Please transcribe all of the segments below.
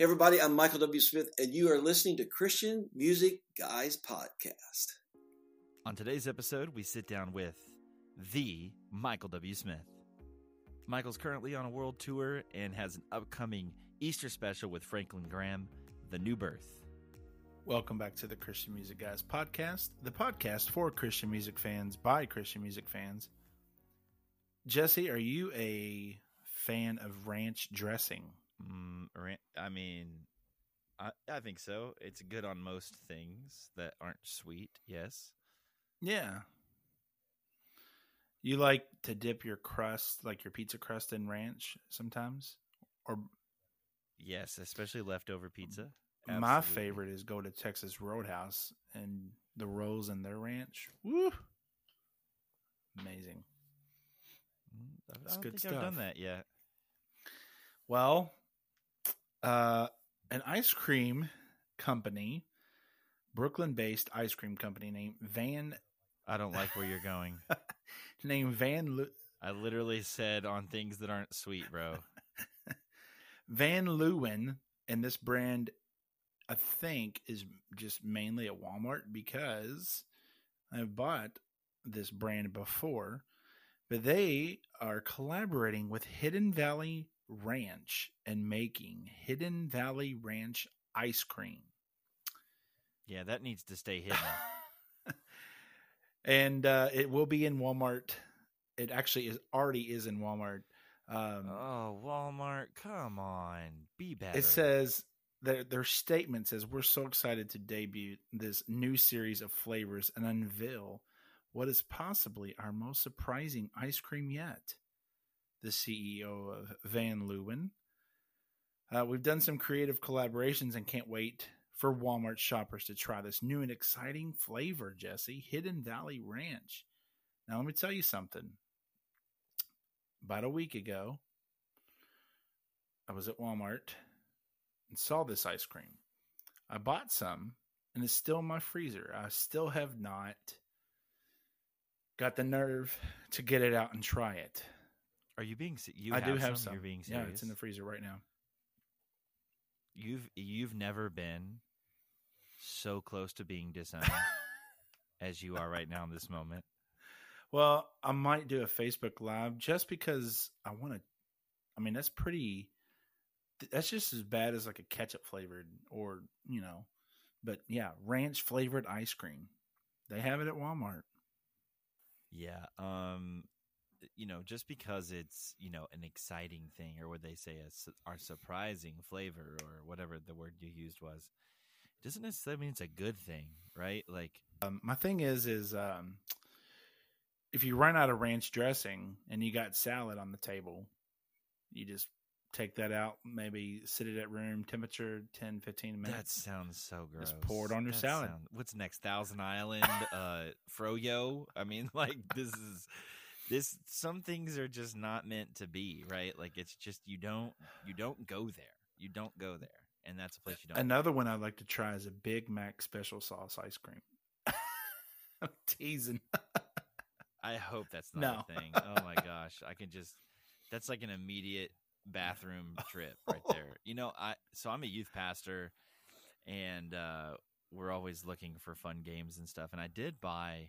Hey everybody, I'm Michael W. Smith, and you are listening to Christian Music Guys Podcast. On today's episode, we sit down with the Michael W. Smith. Michael's currently on a world tour and has an upcoming Easter special with Franklin Graham, The New Birth. Welcome back to the Christian Music Guys podcast, the podcast for Christian music fans by Christian music fans. Jesse, are you a fan of ranch dressing? Mm, I mean, I, I think so. It's good on most things that aren't sweet, yes. Yeah. You like to dip your crust, like your pizza crust, in ranch sometimes? Or Yes, especially leftover pizza. my favorite is go to Texas Roadhouse and the rolls in their ranch. Woo! Amazing. Mm, I don't good think I've done that yet. Well, uh, an ice cream company, Brooklyn based ice cream company named Van I don't like where you're going. named Van Lu- I literally said on things that aren't sweet, bro. Van Leeuwen, and this brand, I think, is just mainly at Walmart because I've bought this brand before, but they are collaborating with Hidden Valley Ranch and making Hidden Valley Ranch ice cream. Yeah, that needs to stay hidden. and uh, it will be in Walmart. It actually is already is in Walmart. Um, oh, Walmart, come on, be better. It says their their statement says we're so excited to debut this new series of flavors and unveil what is possibly our most surprising ice cream yet. The CEO of Van Leeuwen. Uh, we've done some creative collaborations and can't wait for Walmart shoppers to try this new and exciting flavor, Jesse. Hidden Valley Ranch. Now, let me tell you something. About a week ago, I was at Walmart and saw this ice cream. I bought some and it's still in my freezer. I still have not got the nerve to get it out and try it. Are you being? You I do have some? some. You're being serious. yeah, it's in the freezer right now. You've you've never been so close to being disowned as you are right now in this moment. Well, I might do a Facebook Live just because I want to. I mean, that's pretty. That's just as bad as like a ketchup flavored or, you know, but yeah, ranch flavored ice cream. They have it at Walmart. Yeah. Um. You know, just because it's you know an exciting thing, or what they say a our surprising flavor, or whatever the word you used was, doesn't necessarily mean it's a good thing, right? Like, Um, my thing is, is um, if you run out of ranch dressing and you got salad on the table, you just take that out, maybe sit it at room temperature 10, 15 minutes. that sounds so gross. Just pour it on your That salad. sound- what's next? Thousand Island, uh, Froyo. I mean, like this is this. Some things are just not meant to be, right? Like it's just you don't you don't go there. You don't go there, and that's a place you don't. Another one I'd like to try is a Big Mac special sauce ice cream. I'm teasing. I hope that's not No. a thing. Oh my gosh, I can just. That's like an immediate bathroom trip right there. You know, I so I'm a youth pastor, and uh, we're always looking for fun games and stuff. And I did buy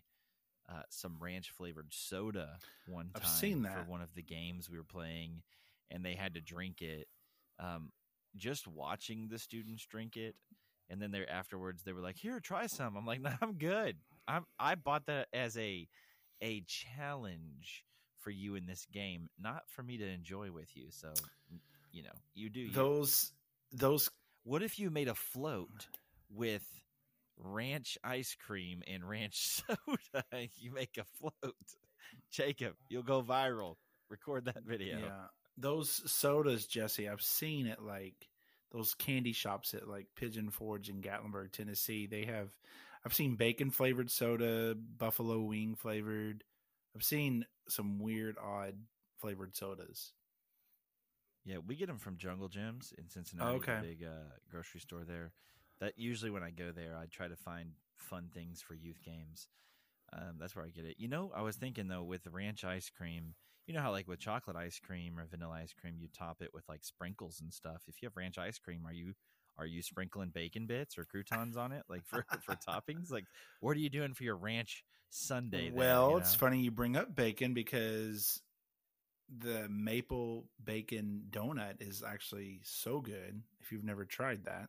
uh, some ranch flavored soda one time I've seen that. for one of the games we were playing, and they had to drink it. Um, just watching the students drink it, and then they afterwards they were like, "Here, try some." I'm like, "No, I'm good. I'm I bought that as a a challenge for you in this game, not for me to enjoy with you." So, you know, you do. You. Those, those, What if you made a float with ranch ice cream and ranch soda? you make a float, Jacob. You'll go viral. Record that video. yeah, those sodas, Jesse. I've seen it like those candy shops at like Pigeon Forge in Gatlinburg, Tennessee. They have, I've seen bacon flavored soda, buffalo wing flavored. I've seen some weird, odd flavored sodas. Yeah, we get them from Jungle Jim's in Cincinnati. okay. the big uh, grocery store there. That usually when I go there, I try to find fun things for youth games. Um, that's where I get it. You know, I was thinking though with ranch ice cream, you know how like with chocolate ice cream or vanilla ice cream, you top it with like sprinkles and stuff. If you have ranch ice cream, are you are you sprinkling bacon bits or croutons on it, like for for toppings? Like, what are you doing for your ranch Sunday? well, you it's funny you bring up bacon because the maple bacon donut is actually so good. If you've never tried that,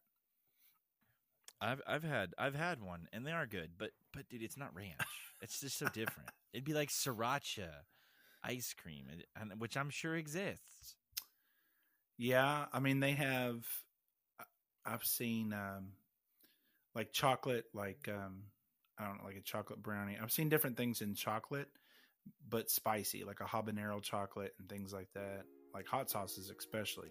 I've I've had I've had one and they are good, but but dude, it's not ranch. It's just so different. It'd be like sriracha ice cream, and- and which I'm sure exists. yeah, I mean they have. I've seen um, like chocolate, like um, I don't know, like a chocolate brownie. I've seen different things in chocolate, but spicy, like a habanero chocolate and things like that, like hot sauces especially.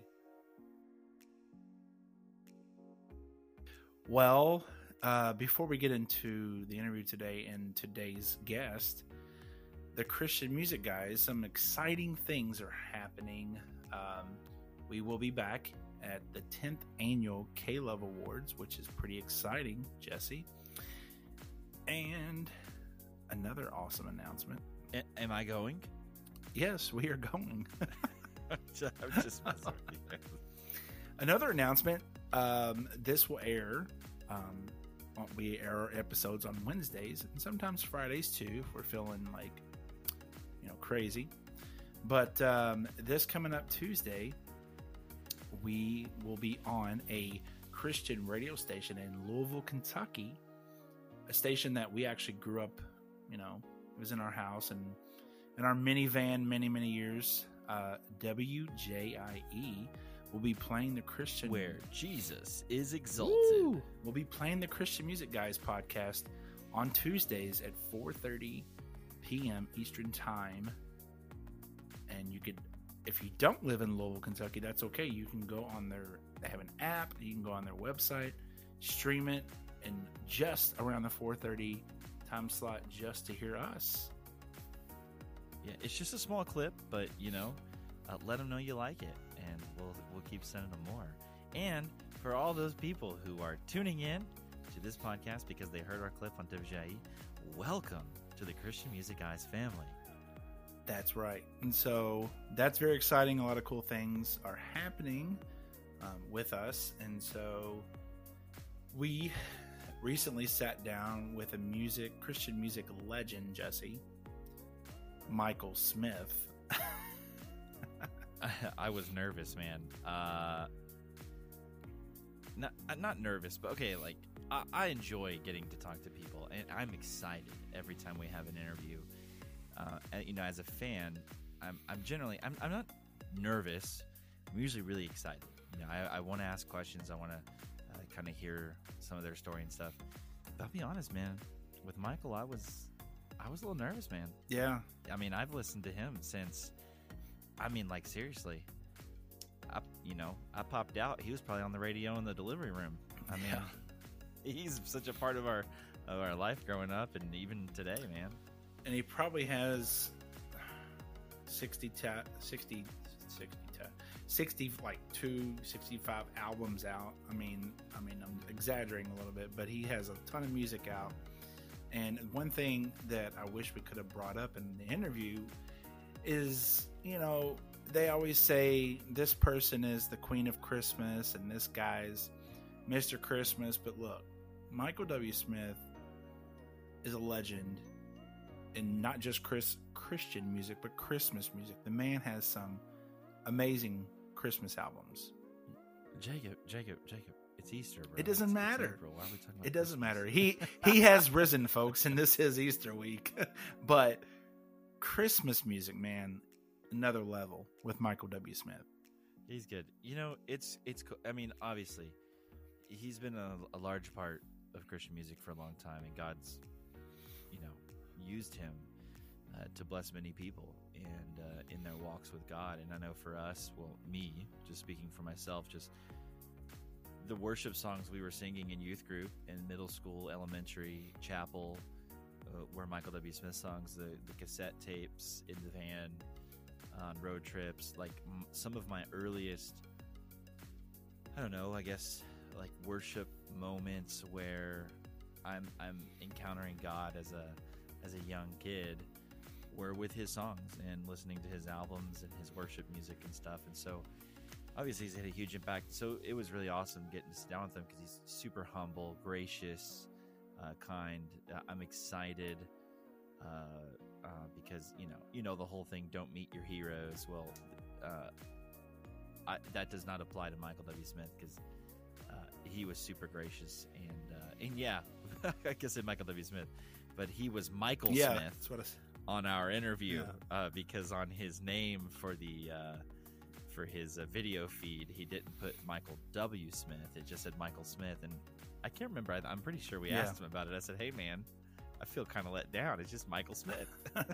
Well, uh, before we get into the interview today and today's guest, the Christian music guys, some exciting things are happening. Um, we will be back at the 10th annual K Love Awards, which is pretty exciting, Jesse. And another awesome announcement. A- am I going? Yes, we are going. I'm just messing with you. Another announcement. Um, this will air. Um, we air our episodes on Wednesdays and sometimes Fridays too. If we're feeling like, you know, crazy. But um, this coming up Tuesday, we will be on a Christian radio station in Louisville, Kentucky. A station that we actually grew up. You know, it was in our house and in our minivan many many years. Uh, WJIE will be playing the Christian Where Jesus is exalted. Woo! We'll be playing the Christian Music Guys podcast on Tuesdays at 4:30 p.m. Eastern Time. And you could if you don't live in Louisville, Kentucky, that's okay. You can go on their they have an app, you can go on their website, stream it and just around the 4:30 time slot just to hear us. Yeah, it's just a small clip, but you know, uh, let them know you like it, and we'll we'll keep sending them more. And for all those people who are tuning in to this podcast because they heard our clip on WJIE, welcome to the Christian Music Guys family. That's right. And so that's very exciting. A lot of cool things are happening um, with us. And so we recently sat down with a music, Christian music legend, Jesse, Michael Smith. I was nervous, man. Uh, not uh, not nervous, but okay. Like I, I enjoy getting to talk to people, and I'm excited every time we have an interview. Uh, and, you know, as a fan, I'm I'm generally I'm I'm not nervous. I'm usually really excited. You know, I, I want to ask questions. I want to uh, kind of hear some of their story and stuff. But I'll be honest, man. With Michael, I was I was a little nervous, man. Yeah. I mean, I've listened to him since. I mean, like seriously. I, you know, I popped out. He was probably on the radio in the delivery room. I mean, Yeah. he's such a part of our of our life growing up, and even today, man. And he probably has 60, ta- 60, 60, ta- 60, like two, 65 albums out. I mean, I mean, I'm exaggerating a little bit, but he has a ton of music out. And one thing that I wish we could have brought up in the interview is, you know, they always say this person is the queen of Christmas and this guy's Mr. Christmas. But look, Michael W. Smith is a legend in not just Chris Christian music, but Christmas music. The man has some amazing Christmas albums. Jacob, Jacob, Jacob. It's Easter, bro. It doesn't It's- it's matter. April. Why are we talking about It doesn't Christmas? matter. He he has risen, folks, and this is Easter week. but Christmas music, man, another level with Michael W. Smith. He's good. You know, it's it's. I mean, obviously, he's been a, a large part of Christian music for a long time, and God's, you know, used him uh, to bless many people and uh, in their walks with God. And I know for us, well, me, just speaking for myself, just the worship songs we were singing in youth group, in middle school, elementary, chapel, uh, were Michael W. Smith songs. The the cassette tapes in the van on road trips like m- some of my earliest i don't know i guess like worship moments where i'm i'm encountering god as a as a young kid were with his songs and listening to his albums and his worship music and stuff. And so, obviously, he's had a huge impact. So it was really awesome getting to sit down with him because he's super humble, gracious, uh, kind. Uh, I'm excited uh, uh, because you know, you know the whole thing. Don't meet your heroes. Well, uh, I, that does not apply to Michael W. Smith because uh, he was super gracious and uh, and yeah, I guess it Michael W. Smith, but he was Michael yeah, Smith that's what I, s- on our interview Yeah. uh, because on his name for the uh, for his uh, video feed he didn't put Michael W. Smith. It just said Michael Smith, and I can't remember. I, I'm pretty sure we Yeah. asked him about it. I said, "Hey, man, I feel kind of let down. It's just Michael Smith."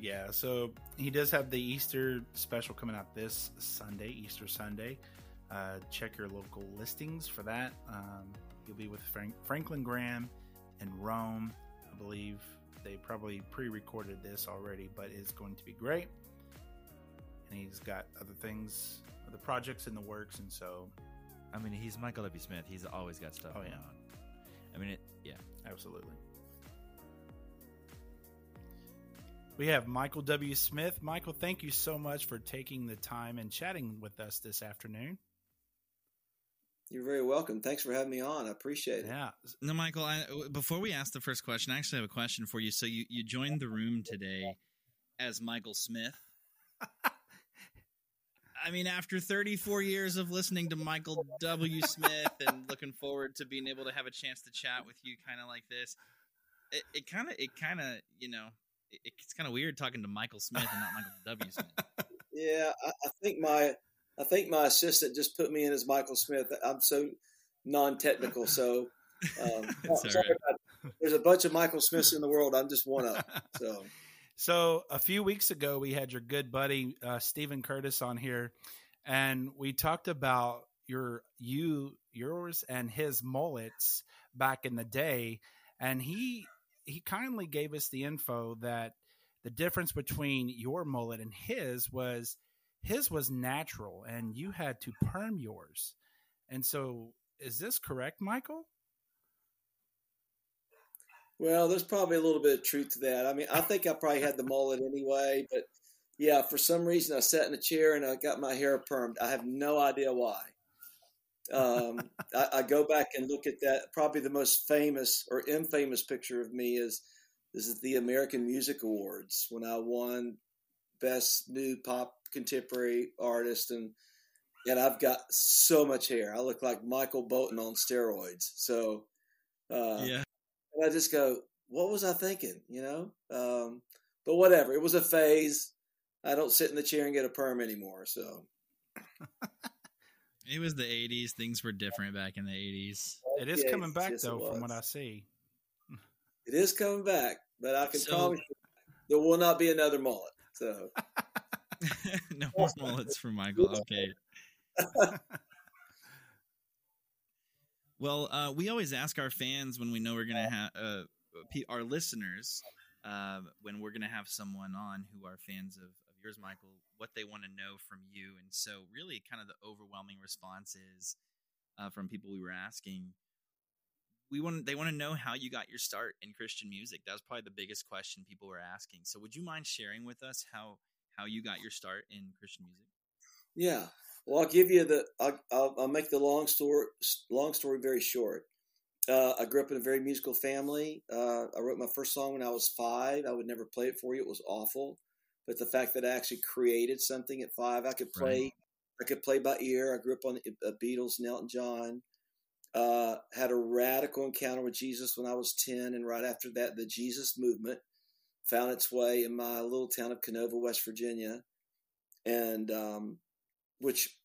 yeah. So he does have the Easter special coming out this Sunday, Easter Sunday. Uh, check your local listings for that. Um, you'll be with Frank, Franklin Graham in Rome, I believe. They probably pre-recorded this already, but it's going to be great. And he's got other things, other projects in the works, and so I mean, he's Michael W. Smith. He's always got stuff Oh, going yeah. on. I mean, it, yeah. Absolutely. We have Michael W. Smith. Michael, thank you so much for taking the time and chatting with us this afternoon. You're very welcome. Thanks for having me on. I appreciate it. Yeah. No, Michael. I, before we ask the first question, I actually have a question for you. So you you joined the room today as Michael Smith. I mean, after 34 years of listening to Michael W. Smith and looking forward to being able to have a chance to chat with you, kind of like this, it it kind of it kind of you know it, it's kind of weird talking to Michael Smith and not Michael W. Smith. Yeah, I, I think my I think my assistant just put me in as Michael Smith. I'm so non-technical, so um, sorry right. about- there's a bunch of Michael Smiths in the world. I'm just one of. them. So So a few weeks ago, we had your good buddy uh, Steven Curtis on here, and we talked about your you yours and his mullets back in the day, and he he kindly gave us the info that the difference between your mullet and his was his was natural, and you had to perm yours, and so is this correct, Michael? Well, there's probably a little bit of truth to that. I mean, I think I probably had the mullet anyway, but yeah, for some reason I sat in a chair and I got my hair permed. I have no idea why. Um, I, I go back and look at that. Probably the most famous or infamous picture of me is this is the American Music Awards when I won Best New Pop Contemporary Artist, and and I've got so much hair. I look like Michael Bolton on steroids. So. Uh, yeah. And I just go, what was I thinking? You know? Um, but whatever. It was a phase. I don't sit in the chair and get a perm anymore. So It was the 80s. Things were different back in the 80s. It is Yes, coming back yes, though, from what. I see. it is coming back, but I can So- promise you there will not be another mullet. So no more mullets for Michael. Okay. Well, uh, we always ask our fans when we know we're going to have uh, our listeners uh, when we're going to have someone on who are fans of, of yours, Michael, what they want to know from you. And so, really, kind of the overwhelming response is uh, from people we were asking. We want they want to know how you got your start in Christian music. That was probably the biggest question people were asking. So, would you mind sharing with us how how you got your start in Christian music? yeah. Well, I'll give you the. I'll, I'll, I'll make the long story long story very short. Uh, I grew up in a very musical family. Uh, I wrote my first song when I was five. I would never play it for you; it was awful. But the fact that I actually created something at five, I could play. I could play by ear. I grew up on uh, Beatles and Elton John. Uh, had a radical encounter with Jesus when I was ten, and right after that, the Jesus movement found its way in my little town of Kenova, West Virginia, and um, which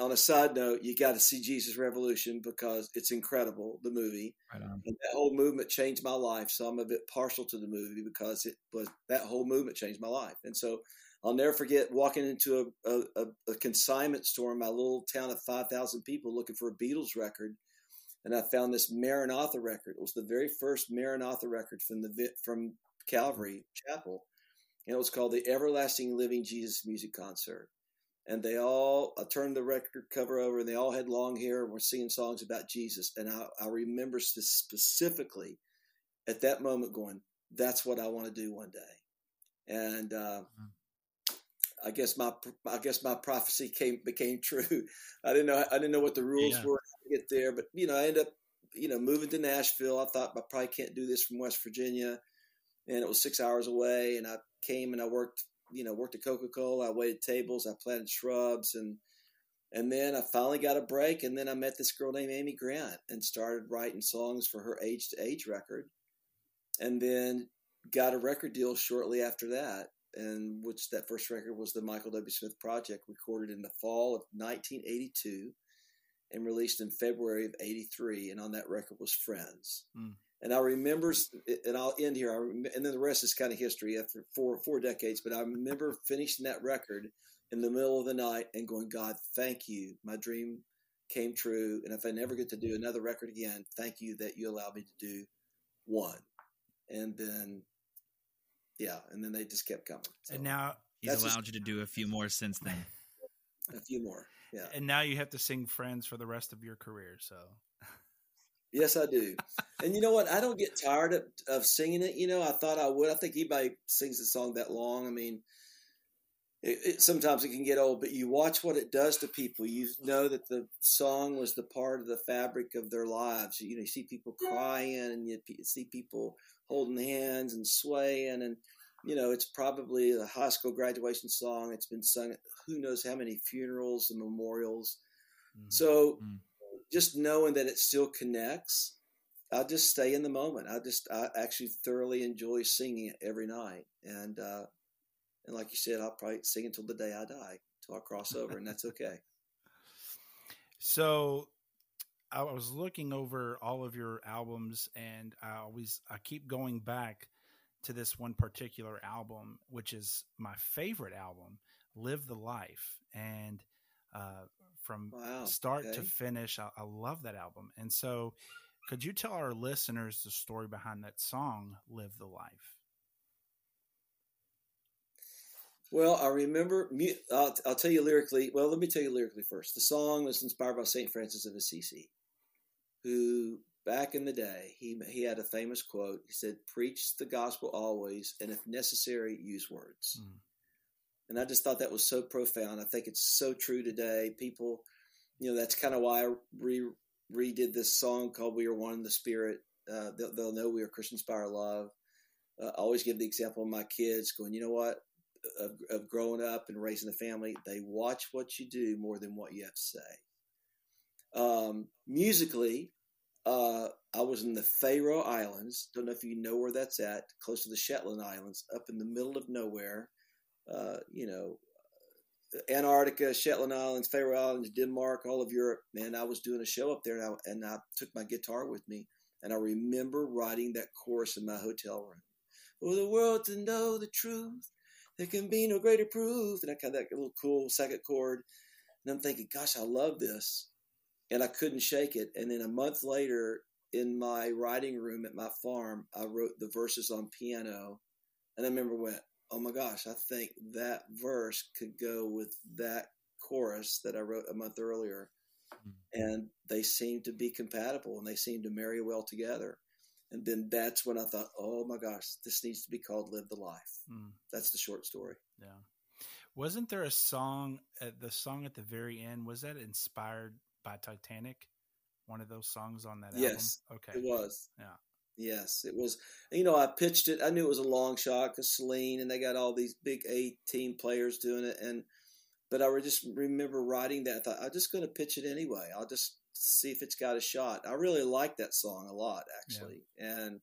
on a side note, you got to see Jesus Revolution because it's incredible, the movie. Right that whole movement changed my life. So I'm a bit partial to the movie because it was that whole movement changed my life. And so I'll never forget walking into a, a, a- a consignment store in my little town of 5,000 people looking for a Beatles record. And I found this Maranatha record. It was the very first Maranatha record from the from Calvary Chapel. And it was called the Everlasting Living Jesus Music Concert and they all I turned the record cover over and they all had long hair and were singing songs about Jesus. And I, I remember specifically at that moment going, that's what I want to do one day. And uh, I guess my I guess my prophecy came became true. I didn't know I didn't know what the rules Yeah. were to get there, but you know I ended up you know moving to Nashville. I thought I probably can't do this from West Virginia, and it was six hours away. And I came and I worked you know worked at Coca Cola. I waited tables. I planted shrubs and. And then I finally got a break, and then I met this girl named Amy Grant and started writing songs for her Age to Age record, and then got a record deal shortly after that and which that first record was the Michael W. Smith Project, recorded in the fall of 1982 and released in February of 83. And on that record was Friends. Mm. And I remember, and I'll end here, I rem- and then the rest is kind of history after four, four decades, but I remember finishing that record in the middle of the night and going, God, thank you. My dream came true. And if I never get to do another record again, thank you that you allowed me to do one. And then, yeah, and then they just kept coming. So, And now, He's That's just- allowed you to do a few more since then. a few more. Yeah. and now you have to sing "Friends" for the rest of your career. So, Yes, I do. and you know what? I don't get tired of, of singing it. You know, I thought I would. I think anybody sings a song that long. I mean, it, it, sometimes it can get old, but you watch what it does to people. You know that the song was the part of the fabric of their lives. You know, you see people crying and you see people holding hands and swaying. And, you know, it's probably a high school graduation song. It's been sung at who knows how many funerals and memorials. mm. So Mm. Just knowing that it still connects, I just stay in the moment. I just I actually thoroughly enjoy singing it every night, and uh, and like you said, I'll probably sing until the day I die, till I cross over, and that's okay. So I was looking over all of your albums and I always I keep going back to this one particular album which is my favorite album, Live the Life. And uh from Wow. start to finish I, I love that album. And so could you tell our listeners the story behind that song Live the Life? Well, I remember. I'll, I'll tell you lyrically. Well, let me tell you lyrically first. The song was inspired by Saint Francis of Assisi, who back in the day he he had a famous quote. He said, "Preach the gospel always, and if necessary, use words." Mm. And I just thought that was so profound. I think it's so true today. People, you know, that's kind of why I re redid this song called "We Are One in the Spirit." Uh, they'll, they'll know we are Christians by our love. Uh, I always give the example of my kids going, you know what, of, of growing up and raising a family, they watch what you do more than what you have to say. Um, musically, uh, I was in the Faroe Islands. Don't know if you know where that's at, close to the Shetland Islands, up in the middle of nowhere. Uh, you know, Antarctica, Shetland Islands, Faroe Islands, Denmark, all of Europe. Man, I was doing a show up there, and I, and I took my guitar with me, and I remember writing that chorus in my hotel room. For the world to know the truth, there can be no greater proof. And I of that little cool second chord, and I'm thinking, gosh, I love this, and I couldn't shake it. And then a month later, in my writing room at my farm, I wrote the verses on piano, and I remember went, oh my gosh, I think that verse could go with that chorus that I wrote a month earlier. Mm. And they seemed to be compatible and they seemed to marry well together. And then that's when I thought, oh my gosh, this needs to be called Live the Life. Mm. That's the short story. Yeah. Wasn't there a song at the song at the very end? Was that inspired by Titanic? One of those songs on that Yes, album? Okay. It was. Yeah. Yes, it was. You know, I pitched it. I knew it was a long shot because Celine and they got all these big A team players doing it. And, but I just remember writing that. I thought, I'm just going to pitch it anyway. I'll just see if it's got a shot. I really like that song a lot, actually. And,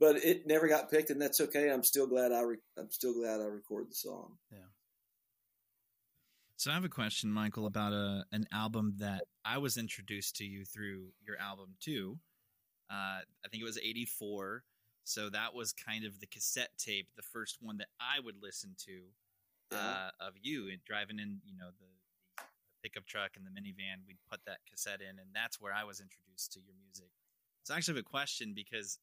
but it never got picked, and that's okay. I'm still glad I. Re- I'm still glad I recorded the song. Yeah. So I have a question, Michael, about a an album that I was introduced to you through your album too. Uh, I think it was '84. So that was kind of the cassette tape, the first one that I would listen to Yeah. uh, of you and driving in, you know, the, the pickup truck and the minivan. We'd put that cassette in, and that's where I was introduced to your music. So I actually have a question because,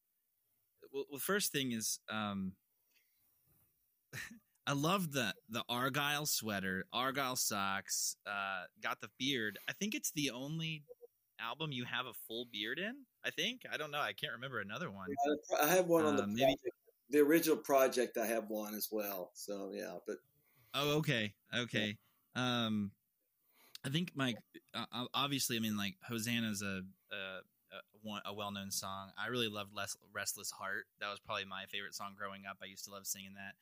well, well first thing is, um, I love the the Argyle sweater, Argyle socks, uh, got the beard. I think it's the only album you have a full beard in. I think I don't know. I can't remember another one. I have one on the Um, maybe- project, the original project, I have one as well. So yeah, but Oh, okay, okay. Um, I think Mike. Uh, obviously, I mean, like Hosanna's a a, a, a well known song. I really loved Les- "Restless Heart." That was probably my favorite song growing up. I used to love singing that.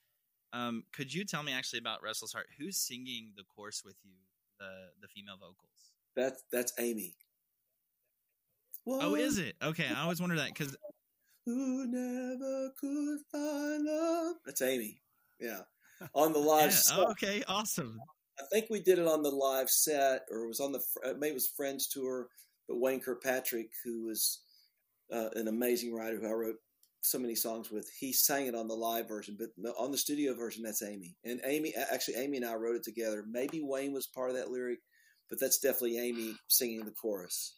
Um, could you tell me actually about "Restless Heart"? Who's singing the chorus with you? The the female vocals. That's that's Amy. Oh, is it? Okay, I always wonder that because who never could find love. That's Amy. Yeah, on the live. yeah. Oh, okay, awesome. I think we did it on the live set, or it was on the uh, maybe it was Friends tour. But Wayne Kirkpatrick, who was uh, an amazing writer who I wrote so many songs with, he sang it on the live version. But on the studio version, that's Amy. And Amy, actually, Amy and I wrote it together. Maybe Wayne was part of that lyric, but that's definitely Amy singing the chorus.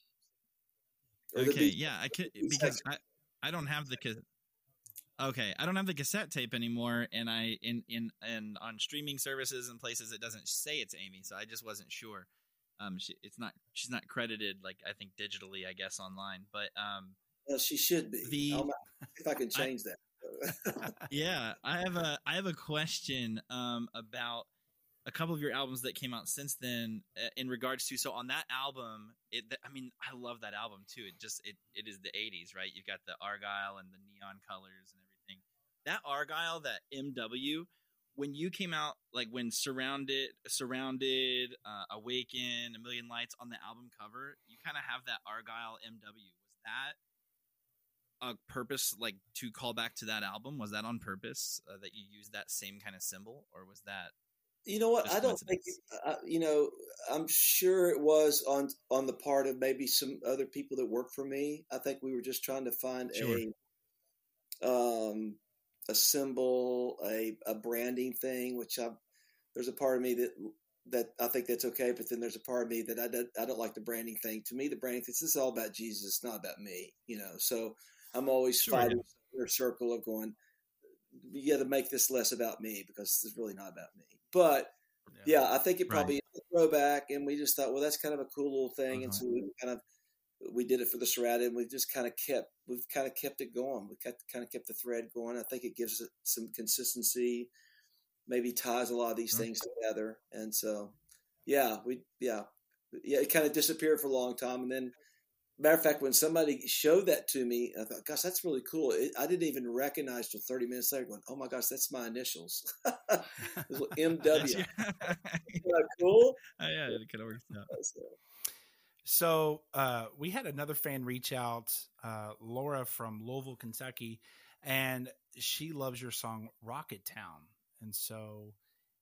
Okay, yeah, I could because I I don't have the okay I don't have the cassette tape anymore, and I in in and on streaming services and places it doesn't say it's Amy, so I just wasn't sure. Um, she, it's not she's not credited like I think digitally, I guess online, but um, well, she should be. The if I can change I, that. yeah, I have a I have a question um about a couple of your albums that came out since then uh, in regards to so on that album it i mean i love that album too. It just it, it is the 80s right? You've got the argyle and the neon colors and everything. That argyle that mw when you came out like when surrounded surrounded uh, awaken a million lights on the album cover you kind of have that argyle mw was that a purpose like to call back to that album? Was that on purpose uh, that you used that same kind of symbol or was that you know what? I don't think. Uh, you know, I'm sure it was on on the part of maybe some other people that work for me. I think we were just trying to find sure. a um a symbol, a a branding thing. Which I there's a part of me that that I think that's okay, but then there's a part of me that I don't, I don't like the branding thing. To me, the branding this is all about Jesus, it's not about me. You know, so I'm always sure, fighting yeah. a circle of going. You got to make this less about me because it's really not about me. But yeah, yeah I think it probably right. throwback, and we just thought, well, that's kind of a cool little thing, uh-huh. and so we kind of we did it for the Serata, and we just kind of kept we've kind of kept it going. We kept, kind of kept the thread going. I think it gives it some consistency, maybe ties a lot of these uh-huh. things together, and so yeah, we yeah yeah it kind of disappeared for a long time, and then Matter of fact, when somebody showed that to me, I thought, "Gosh, that's really cool." It, I didn't even recognize till thirty minutes later. Going, "Oh my gosh, that's my initials." MW. cool. Oh, yeah, it could work out. So uh, we had another fan reach out, uh, Laura from Louisville, Kentucky, and she loves your song "Rocketown." And so,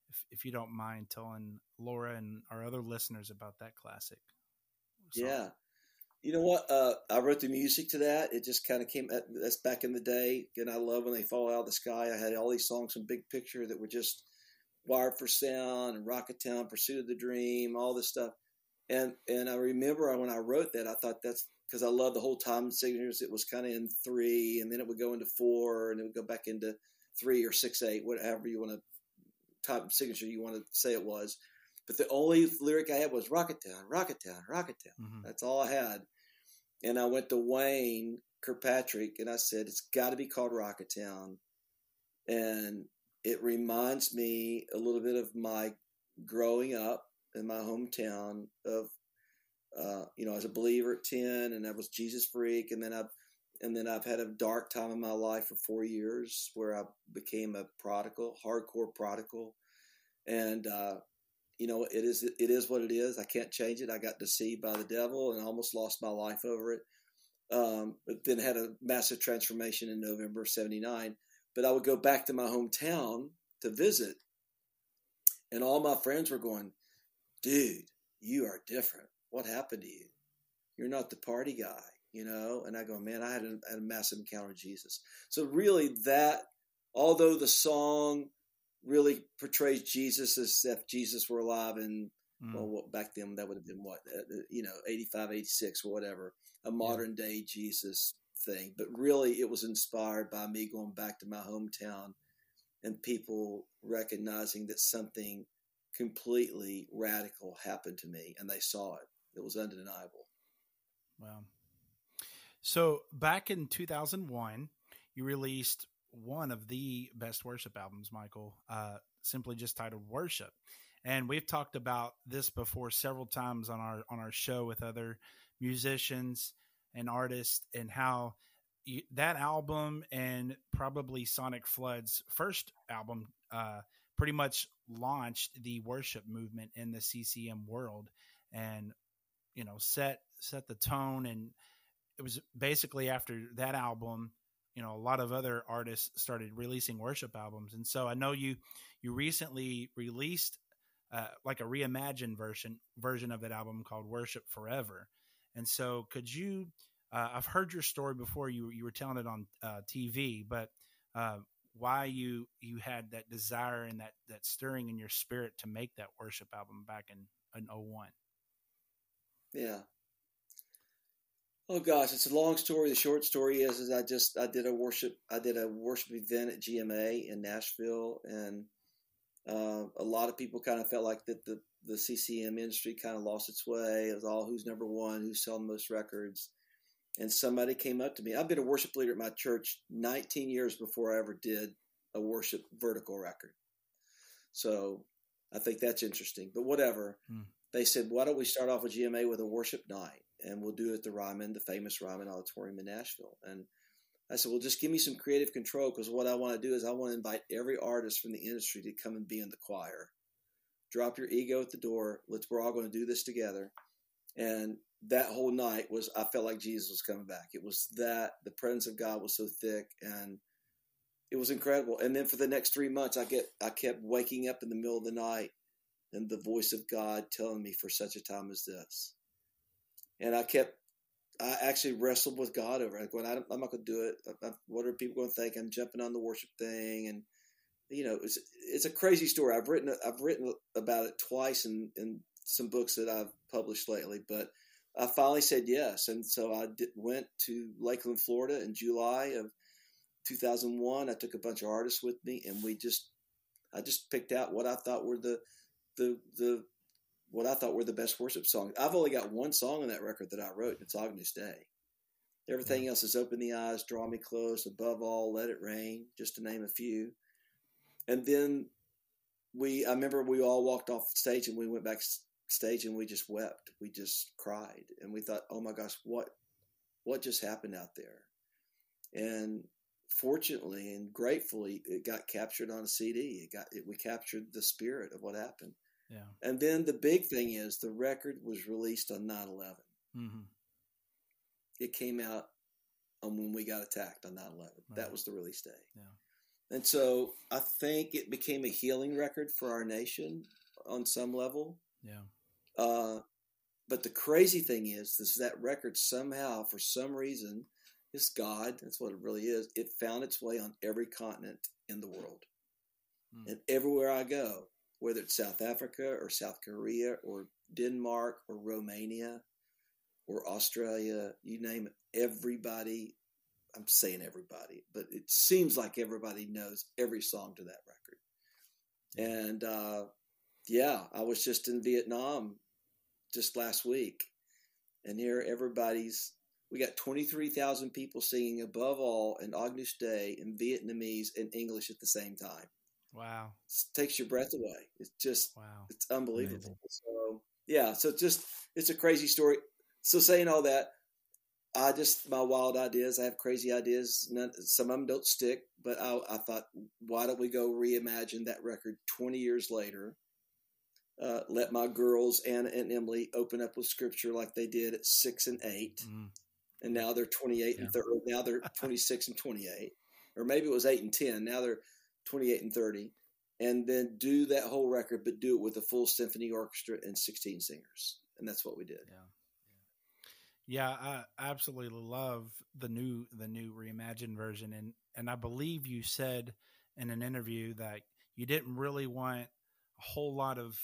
if, if you don't mind telling Laura and our other listeners about that classic. Song. Yeah. You know what? Uh, I wrote the music to that. It just kind of came. At, That's back in the day, and I love when they fall out of the sky. I had all these songs from Big Picture that were just Wired for Sound and Rocketown, Pursuit of the Dream, all this stuff. And and I remember when I wrote that, I thought that's because I love the whole time signatures. It was kind of in three, and then it would go into four, and it would go back into three or six eight, whatever you want to time signature you want to say it was. But the only lyric I had was Rocketown, Rocket Town, Rocketown. Mm-hmm. That's all I had and I went to Wayne Kirkpatrick and I said, it's got to be called Rocketown. And it reminds me a little bit of my growing up in my hometown of, uh, you know, as a believer at 10 and I was Jesus freak. And then I've, and then I've had a dark time in my life for four years where I became a prodigal, hardcore prodigal. And, uh, you know, it is it is what it is. I can't change it. I got deceived by the devil and almost lost my life over it. Um, but then had a massive transformation in November of '79. But I would go back to my hometown to visit, and all my friends were going, "Dude, you are different. What happened to you? You're not the party guy." You know, and I go, man, I had a, had a massive encounter with Jesus. So really, that although the song really portrays Jesus as if Jesus were alive and mm. well, what, back then that would have been what uh, uh, you know 85 86 or whatever a modern yeah. day Jesus thing but really it was inspired by me going back to my hometown and people recognizing that something completely radical happened to me and they saw it it was undeniable wow so back in 2001 you released one of the best worship albums, Michael, uh, simply just titled Worship. And we've talked about this before several times on our on our show with other musicians and artists and how you, that album and probably Sonicflood's first album uh, pretty much launched the worship movement in the CCM world and you know set set the tone and it was basically after that album you know a lot of other artists started releasing worship albums and so i know you you recently released uh, like a reimagined version version of that album called worship forever and so could you uh, i've heard your story before you you were telling it on uh, tv but uh, why you you had that desire and that that stirring in your spirit to make that worship album back in in 01 yeah Oh gosh, it's a long story. The short story is, is I just I did a worship I did a worship event at GMA in Nashville, and uh, a lot of people kind of felt like that the the CCM industry kind of lost its way. It was all who's number one, who's selling most records, and somebody came up to me. I've been a worship leader at my church 19 years before I ever did a worship vertical record, so I think that's interesting. But whatever, hmm. they said, why don't we start off with GMA with a worship night? And we'll do it at the Ryman, the famous Ryman Auditorium in Nashville. And I said, well, just give me some creative control because what I want to do is I want to invite every artist from the industry to come and be in the choir. Drop your ego at the door. Let's we're all going to do this together. And that whole night was I felt like Jesus was coming back. It was that the presence of God was so thick and it was incredible. And then for the next three months, I get I kept waking up in the middle of the night and the voice of God telling me for such a time as this and I kept I actually wrestled with God over it. Going, I am not going to do it. I, I, what are people going to think? I'm jumping on the worship thing, and you know, it's it's a crazy story. I've written I've written about it twice in in some books that I've published lately, but I finally said yes, and so I did, went to Lakeland, Florida, in July of 2001. I took a bunch of artists with me, and we just I just picked out what I thought were the the the what I thought were the best worship songs. I've only got one song on that record that I wrote. It's Agnus Dei. Everything else is Open the Eyes, Draw Me Close, Above All, Let It Rain, just to name a few. And then we, I remember we all walked off stage and we went backstage and we just wept. We just cried and we thought, oh my gosh, what, what just happened out there? And fortunately and gratefully, it got captured on a CD. It got, it, we captured the spirit of what happened. Yeah. And then the big thing is the record was released on 9 11. Mm-hmm. It came out on when we got attacked on 9 11. Right. That was the release day. Yeah. And so I think it became a healing record for our nation on some level. Yeah. Uh, but the crazy thing is, is that record somehow, for some reason, is God. That's what it really is. It found its way on every continent in the world. Mm. And everywhere I go, whether it's South Africa or South Korea or Denmark or Romania or Australia, you name it, everybody, I'm saying everybody, but it seems like everybody knows every song to that record. And uh, yeah, I was just in Vietnam just last week, and here everybody's. We got 23,000 people singing above all in Agnus Dei in Vietnamese and English at the same time. Wow. It takes your breath away. It's just, wow. it's unbelievable. Amazing. So, yeah, so just, it's a crazy story. So, saying all that, I just, my wild ideas, I have crazy ideas. None, some of them don't stick, but I, I thought, why don't we go reimagine that record 20 years later? Uh, let my girls, Anna and Emily, open up with scripture like they did at six and eight. Mm. And now they're 28 yeah. and 30. Now they're 26 and 28. Or maybe it was eight and 10. Now they're 28 and 30, and then do that whole record, but do it with a full symphony orchestra and 16 singers. And that's what we did. Yeah. Yeah, I absolutely love the new the new reimagined version and and I believe you said in an interview that you didn't really want a whole lot of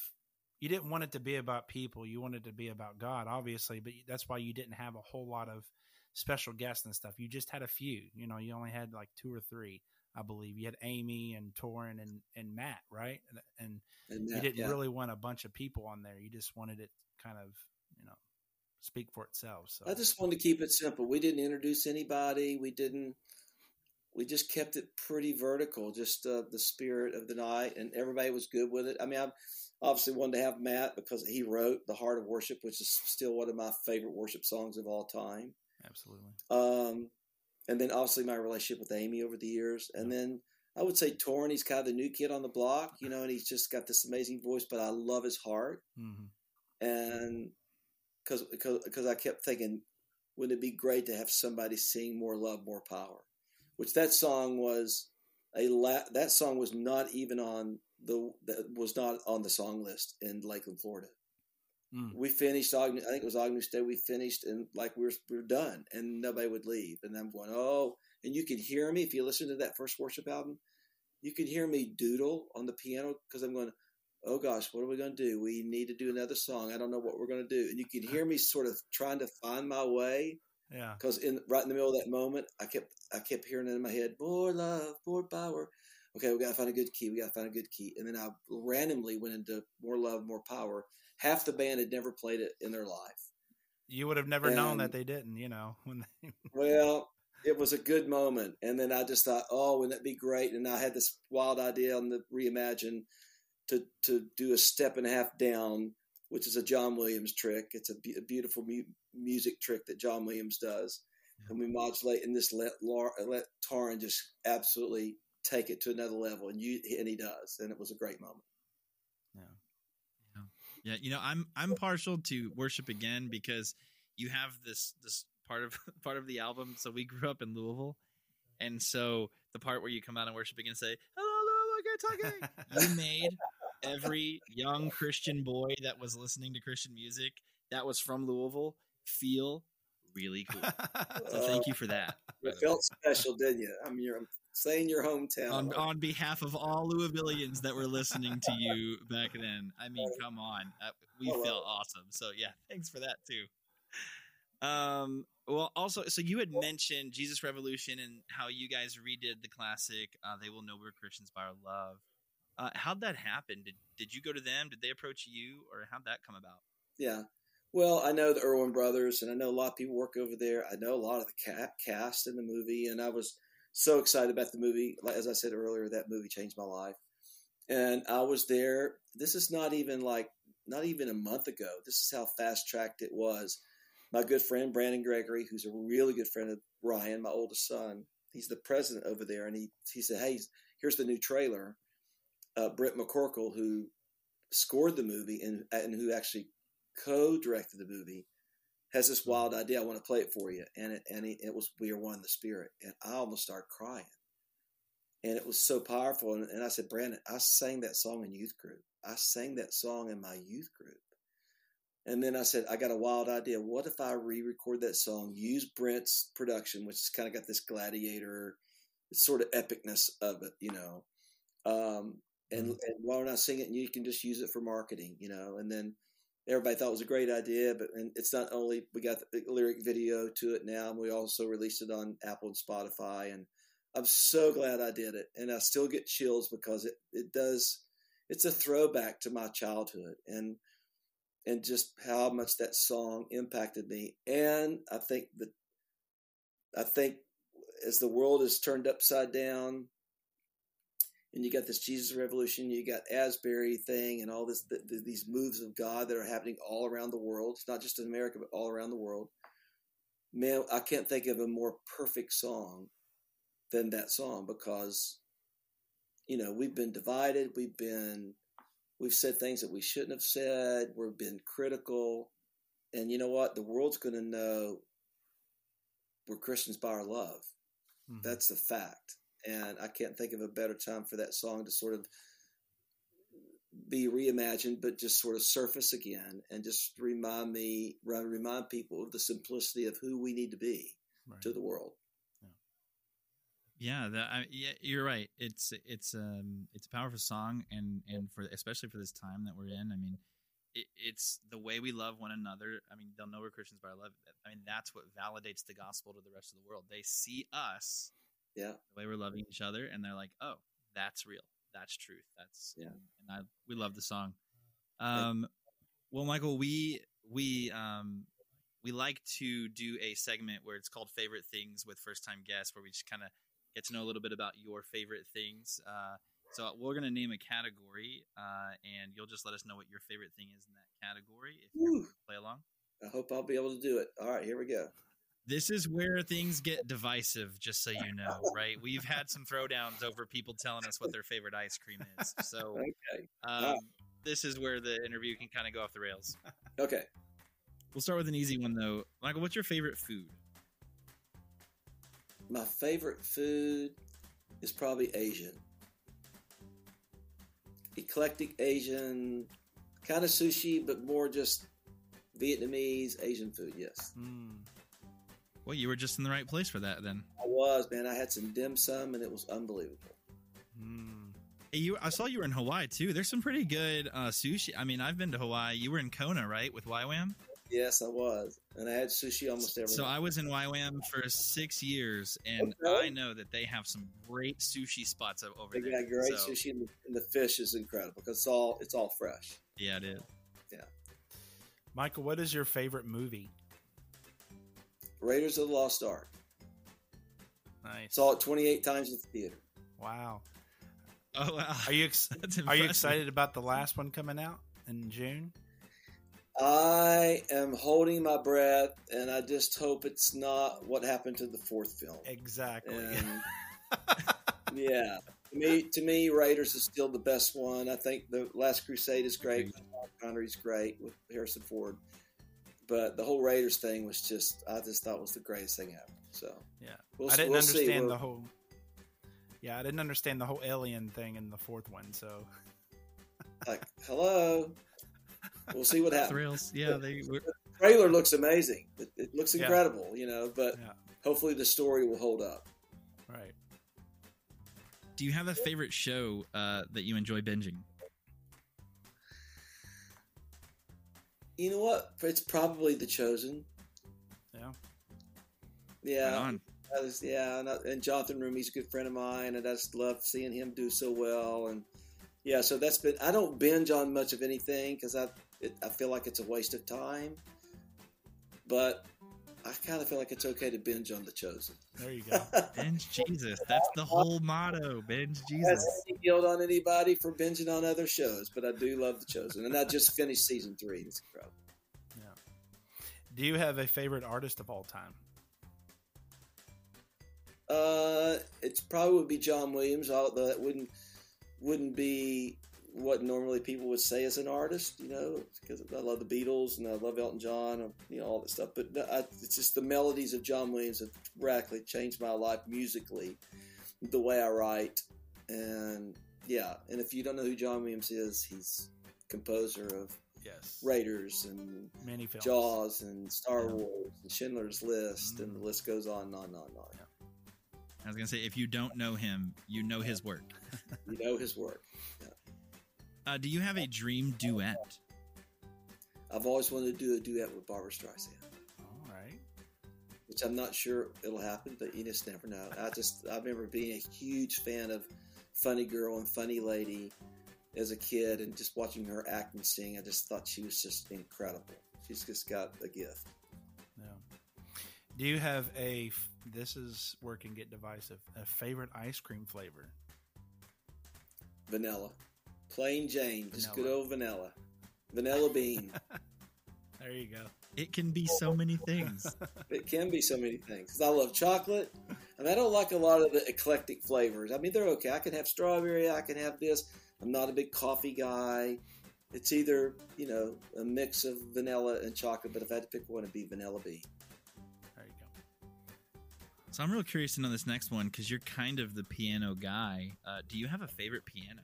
you didn't want it to be about people, you wanted it to be about God obviously, but that's why you didn't have a whole lot of special guests and stuff. You just had a few, you know, you only had like two or three. I believe you had Amy and Tauren and, and Matt, right? And, and, and Matt, you didn't yeah. really want a bunch of people on there. You just wanted it kind of, you know, speak for itself. So I just wanted to keep it simple. We didn't introduce anybody. We didn't. we just kept it pretty vertical, just uh, the spirit of the night, and everybody was good with it. I mean, I obviously wanted to have Matt because he wrote "The Heart of Worship," which is still one of my favorite worship songs of all time. Absolutely. Um, and then obviously my relationship with Amy over the years, and then I would say Tauren. He's kind of the new kid on the block, you know, and he's just got this amazing voice. But I love his heart, Mm-hmm. and because because I kept thinking, wouldn't it be great to have somebody sing "More Love, More Power," which that song was a la- that song was not even on the that was not on the song list in Lakeland, Florida. Mm. We finished. I think it was Agnus Dei. We finished and like we're we were done, and nobody would leave. And I'm going, oh, and you can hear me if you listen to that first worship album. You can hear me doodle on the piano because I'm going, oh gosh, what are we going to do? We need to do another song. I don't know what we're going to do. And you can hear me sort of trying to find my way Yeah. because in right in the middle of that moment, I kept I kept hearing it in my head, more love, more power. Okay, we got to find a good key. We got to find a good key. And then I randomly went into more love, more power. Half the band had never played it in their life. You would have never known that they didn't, you know, when they Well, it was a good moment. And then I just thought, oh, wouldn't that be great? And I had this wild idea on the reimagine to to do a step and a half down, which is a John Williams trick. It's a, be- a beautiful mu- music trick that John Williams does. And we modulate and this let Lar- let Tauren just absolutely take it to another level, and you and he does, and it was a great moment. Yeah, you know, I'm I'm partial to worship again because you have this this part of part of the album. So we grew up in Louisville, and so the part where you come out and worship again, and say "Hello, Louisville, Kentucky," you made every young Christian boy that was listening to Christian music that was from Louisville feel really cool. So thank you for that. It felt special, didn't you? I mean, you're saying your hometown. on, on behalf of all Louisvillians that were listening to you back then. I mean, come on, uh, we feel awesome. So yeah, thanks for that too. Um, well, also, so you had mentioned Jesus Revolution and how you guys redid the classic uh, "They Will Know We're Christians by Our Love." Uh, how'd that happen? Did did you go to them? Did they approach you, or how'd that come about? Yeah. Well, I know the Erwin brothers, and I know a lot of people work over there. I know a lot of the ca- cast in the movie, and I was so excited about the movie. As I said earlier, that movie changed my life. And I was there. This is not even like not even a month ago. This is how fast tracked it was. My good friend Brandon Gregory, who's a really good friend of Ryan, my oldest son, he's the president over there, and he he said, "Hey, here's the new trailer." Uh, Brent McCorkle, who scored the movie and and who actually co-directed the movie has this wild idea. I want to play it for you, and it and he, it was we are one in the spirit, and I almost started crying, and it was so powerful. And, and I said, Brandon, I sang that song in youth group. I sang that song in my youth group, and then I said, I got a wild idea. What if I re-record that song, use Brent's production, which has kind of got this gladiator, sort of epicness of it, you know. Um, and, and why don't I sing it and you can just use it for marketing, you know? And then everybody thought it was a great idea, but and it's not only we got the lyric video to it now, and we also released it on Apple and Spotify, and I'm so glad I did it, and I still get chills because it it does it's a throwback to my childhood and and just how much that song impacted me, and I think that I think as the world is turned upside down and you got this Jesus revolution, you got Asbury thing, and all this th- th- these moves of God that are happening all around the world. It's not just in America, but all around the world. Man, I can't think of a more perfect song than that song because you know we've been divided, we've been we've said things that we shouldn't have said, we've been critical, and you know what? The world's going to know we're Christians by our love. Mhm. That's the fact and I can't think of a better time for that song to sort of be reimagined, but just sort of surface again and just remind me, remind people of the simplicity of who we need to be Right. to the world. Yeah, that I, yeah, you're right. It's it's um it's a powerful song, and and for especially for this time that we're in. I mean, it, it's the way we love one another. I mean, they'll know we're Christians by our love. I mean, that's what validates the gospel to the rest of the world. They see us, Yeah. the way we're loving each other, and they're like, "Oh, that's real. That's truth. That's Yeah. And, I we love the song. Um, well, Michael, we we um we like to do a segment where it's called favorite things with first time guests, where we just kind of get to know a little bit about your favorite things. Uh, so we're going to name a category, uh, and you'll just let us know what your favorite thing is in that category. If you play along. I hope I'll be able to do it. All right, here we go. This is where things get divisive, just so you know, right? We've had some throwdowns over people telling us what their favorite ice cream is. So Okay. um, this is where the interview can kind of go off the rails. Okay. We'll start with an easy one, though. Michael, what's your favorite food? My favorite food is probably Asian. Eclectic Asian, kind of sushi, but more just Vietnamese Asian food. Yes, Mm. Well, you were just in the right place for that then. I was man. I had some dim sum, and it was unbelievable. Mm. Hey, you, I saw you were in Hawaii too. There's some pretty good uh, sushi. I mean, I've been to Hawaii. You were in Kona, right, with YWAM? Yes, I was, and I had sushi almost every. So night. I was in YWAM for six years, and Okay. I know that they have some great sushi spots o- over They there. got great So, sushi, and the, and the fish is incredible because it's all it's all fresh. Yeah, it is. Yeah, Michael, what is your favorite movie? Raiders of the Lost Ark. Nice. Saw it 28 times in the theater. Wow. Oh wow! Are you ex- are you excited about the last one coming out in June? I am holding my breath, and I just hope it's not what happened to the fourth film. Exactly. And yeah, to me, to me, Raiders is still the best one. I think the Last Crusade is great. Agreed. Sean Connery's great with Harrison Ford, but the whole Raiders thing was just I just thought was the greatest thing ever. So yeah. we'll, I didn't we'll understand We're- the whole. Yeah, I didn't understand the whole alien thing in the fourth one. So like hello. We'll see what happens. thrills? Yeah, they were. trailer looks amazing. It, it looks Yeah. incredible, you know, but yeah, hopefully the story will hold up. right. Do you have a favorite show uh, that you enjoy binging? You know what? It's probably The Chosen. Yeah. Yeah, was, yeah, and, I, and Jonathan Roumie's a good friend of mine, and I just love seeing him do so well. And yeah, so that's been. I don't binge on much of anything because I it, I feel like it's a waste of time. But I kind of feel like it's okay to binge on The Chosen. There you go. Binge Jesus. That's the whole motto. Binge Jesus. any guilt on anybody for binging on other shows, but I do love The Chosen, and I just finished season three. It's incredible. Yeah. Do you have a favorite artist of all time? Uh, it's probably would be John Williams, although that wouldn't wouldn't be what normally people would say as an artist, you know, because I love the Beatles and I love Elton John, and, you know, all that stuff. But I, it's just the melodies of John Williams have radically changed my life musically, the way I write, and yeah. And if you don't know who John Williams is, he's composer of Yes. Raiders and Many films. Jaws and Star Yeah. Wars and Schindler's List, and Mm. the list goes on and on and on. And on. I was gonna say, if you don't know him, you know his work. You know his work. Uh, do you have a dream duet? I've always wanted to do a duet with Barbra Streisand, All right. which I'm not sure it'll happen, but you just never know. I just I remember being a huge fan of Funny Girl and Funny Lady as a kid, and just watching her act and sing. I just thought she was just incredible. She's just got a gift. No. Do you have a? This is where it can get divisive. A favorite ice cream flavor? Vanilla, plain Jane, just good old vanilla, vanilla bean. There you go. It can be so many things. It can be so many things. 'Cause I love chocolate, and I don't like a lot of the eclectic flavors. I mean, they're okay. I can have strawberry. I can have this. I'm not a big coffee guy. It's either you know a mix of vanilla and chocolate, but if I had to pick one, it'd be vanilla bean. There you go. So I'm real curious to know this next one because you're kind of the piano guy. Uh, do you have a favorite piano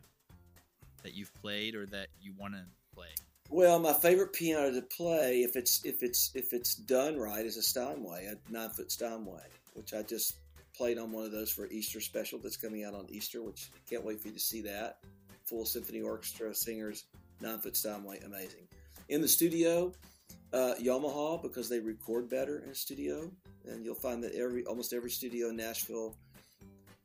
that you've played or that you want to play? Well, my favorite piano to play, if it's if it's if it's done right, is a Steinway, a nine foot Steinway, which I just played on one of those for Easter special that's coming out on Easter, which can't wait for you to see that. Full symphony orchestra, singers, nine foot Steinway, amazing. In the studio, uh, Yamaha because they record better in studio, and you'll find that every almost every studio in Nashville,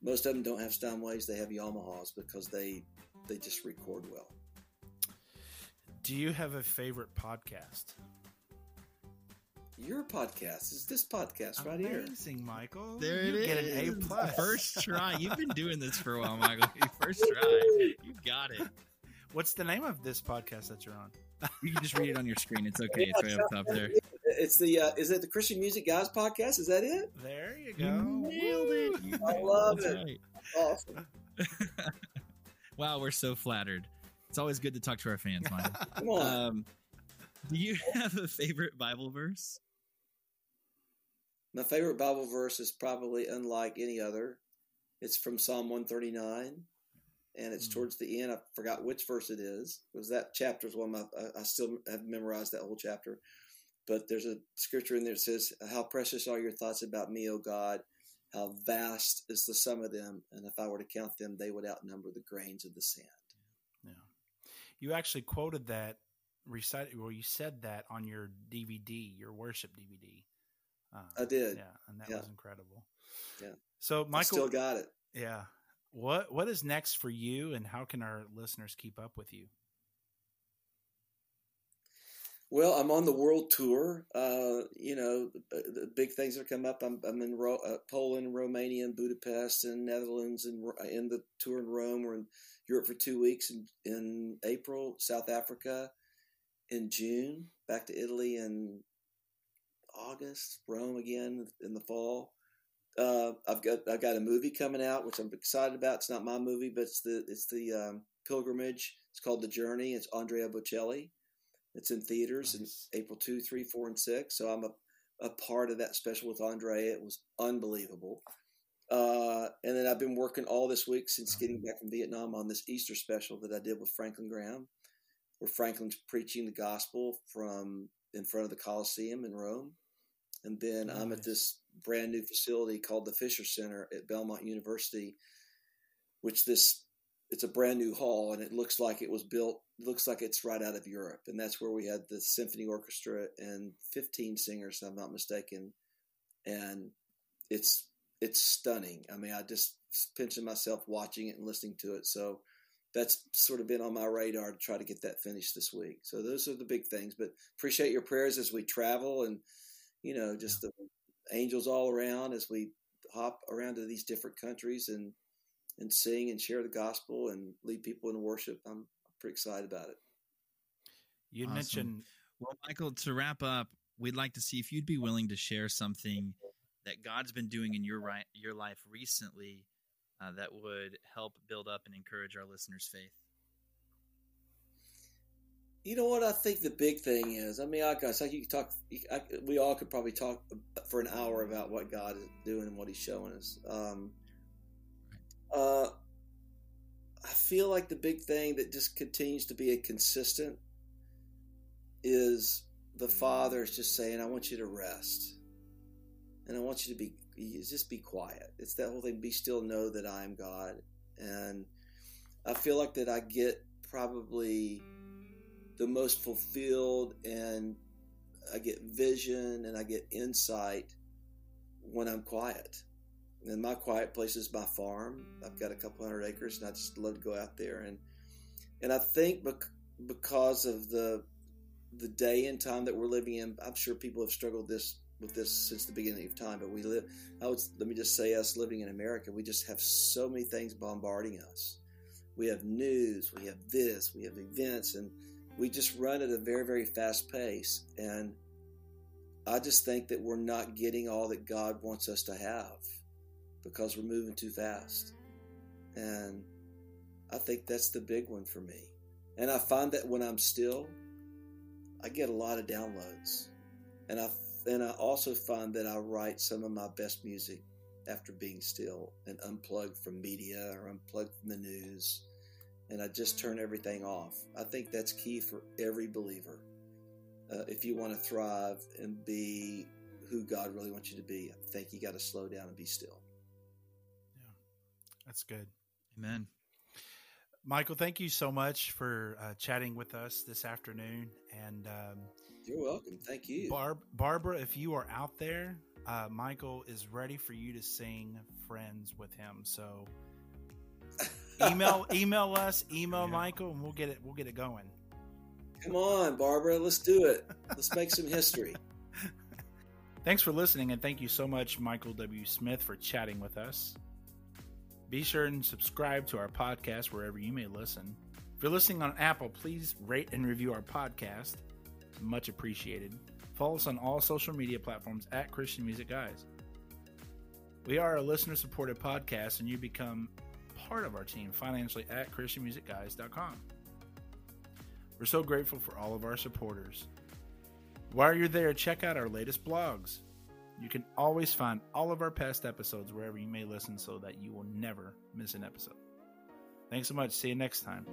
most of them don't have Steinways, they have Yamahas because they they just record well. Do you have a favorite podcast? your podcast. is this podcast right here. Amazing, Michael. There you it get is. an A plus. First try. You've been doing this for a while, Michael. First try. You got it. What's the name of this podcast that you're on? You can just read it on your screen. It's okay. It's right up top there. It's the uh, is it the Christian Music Guys podcast? Is that it? There you You go. nailed it. I love That's it. right. Awesome. wow, we're so flattered. It's always good to talk to our fans, Michael. Um, do you have a favorite Bible verse? My favorite Bible verse is probably unlike any other. It's from Psalm 139, and it's Mm. towards the end. I forgot which verse it is. Because that chapter is one of my, I- I still have memorized that whole chapter. But there's a scripture in there that says, How precious are your thoughts about me, O God. How vast is the sum of them. And if I were to count them, they would outnumber the grains of the sand. Yeah. You actually quoted that, recited, well, you said that on your DVD, your worship DVD. Uh, I did. Yeah, and that Yeah. was incredible. Yeah. So, I Michael, still got it. yeah, what what is next for you, and how can our listeners keep up with you? Well, I'm on the world tour. Uh, you know, the, the big things are coming up. I'm, I'm in Ro- uh, Poland, Romania, and Budapest, and Netherlands, and in the tour in Rome. We're in Europe for two weeks in, in April, South Africa in June, back to Italy in August, Rome again in the fall. Uh, I've got I've got a movie coming out, which I'm excited about. It's not my movie, but it's the it's the um, pilgrimage. It's called The Journey. It's Andrea Bocelli. It's in theaters Nice. in April 2, 3, 4, and 6. So I'm a, a part of that special with Andre. It was unbelievable. Uh, and then I've been working all this week since getting back from Vietnam on this Easter special that I did with Franklin Graham, where Franklin's preaching the gospel from in front of the Coliseum in Rome. And then I'm at this brand new facility called the Fisher Center at Belmont University, which this it's a brand new hall and it looks like it was built looks like it's right out of Europe. And that's where we had the symphony orchestra and 15 singers if I'm not mistaken. And it's it's stunning. I mean I just pinching myself watching it and listening to it. So that's sort of been on my radar to try to get that finished this week. So those are the big things. But appreciate your prayers as we travel and you know just the angels all around as we hop around to these different countries and and sing and share the gospel and lead people in worship. I'm pretty excited about it. You Awesome. mentioned Well, Michael, to wrap up, we'd like to see if you'd be willing to share something that God's been doing in your right your life recently uh, that would help build up and encourage our listeners' faith. You know what I think the big thing is? I mean, I guess like you could talk. I, we all could probably talk for an hour about what God is doing and what He's showing us. Um, uh, I feel like the big thing that just continues to be a consistent is the Father is just saying, "I want you to rest, and I want you to be just be quiet." It's that whole thing: "Be still, know that I am God." And I feel like that I get probably the most fulfilled and I get vision and I get insight when I'm quiet. And my quiet place is my farm. I've got a couple hundred acres and I just love to go out there and and I think bec- because of the the day and time that we're living in, I'm sure people have struggled this with this since the beginning of time, but we live I would let me just say us living in America, we just have so many things bombarding us. We have news, we have this, we have events and we just run at a very very fast pace and i just think that we're not getting all that god wants us to have because we're moving too fast and i think that's the big one for me and i find that when i'm still i get a lot of downloads and i and i also find that i write some of my best music after being still and unplugged from media or unplugged from the news and I just turn everything off. I think that's key for every believer. Uh, if you want to thrive and be who God really wants you to be, I think you got to slow down and be still. That's good. Amen. Michael, thank you so much for uh, chatting with us this afternoon. And um, You're welcome. Thank you. Barb, Barbara, if you are out there, uh, Michael is ready for you to sing "Friends" with him. So email email us, email Yeah. Michael, and we'll get it we'll get it going. Come on, Barbara, let's do it. Let's make some history. Thanks for listening, and thank you so much, Michael W. Smith, for chatting with us. Be sure and subscribe to our podcast wherever you may listen. If you're listening on Apple, please rate and review our podcast. Much appreciated. Follow us on all social media platforms at Christian Music Guys. We are a listener supported podcast, and you become part of our team financially at ChristianMusicGuys.com. We're so grateful for all of our supporters. While you're there, check out our latest blogs. You can always find all of our past episodes wherever you may listen so that you will never miss an episode. Thanks so much. See you next time.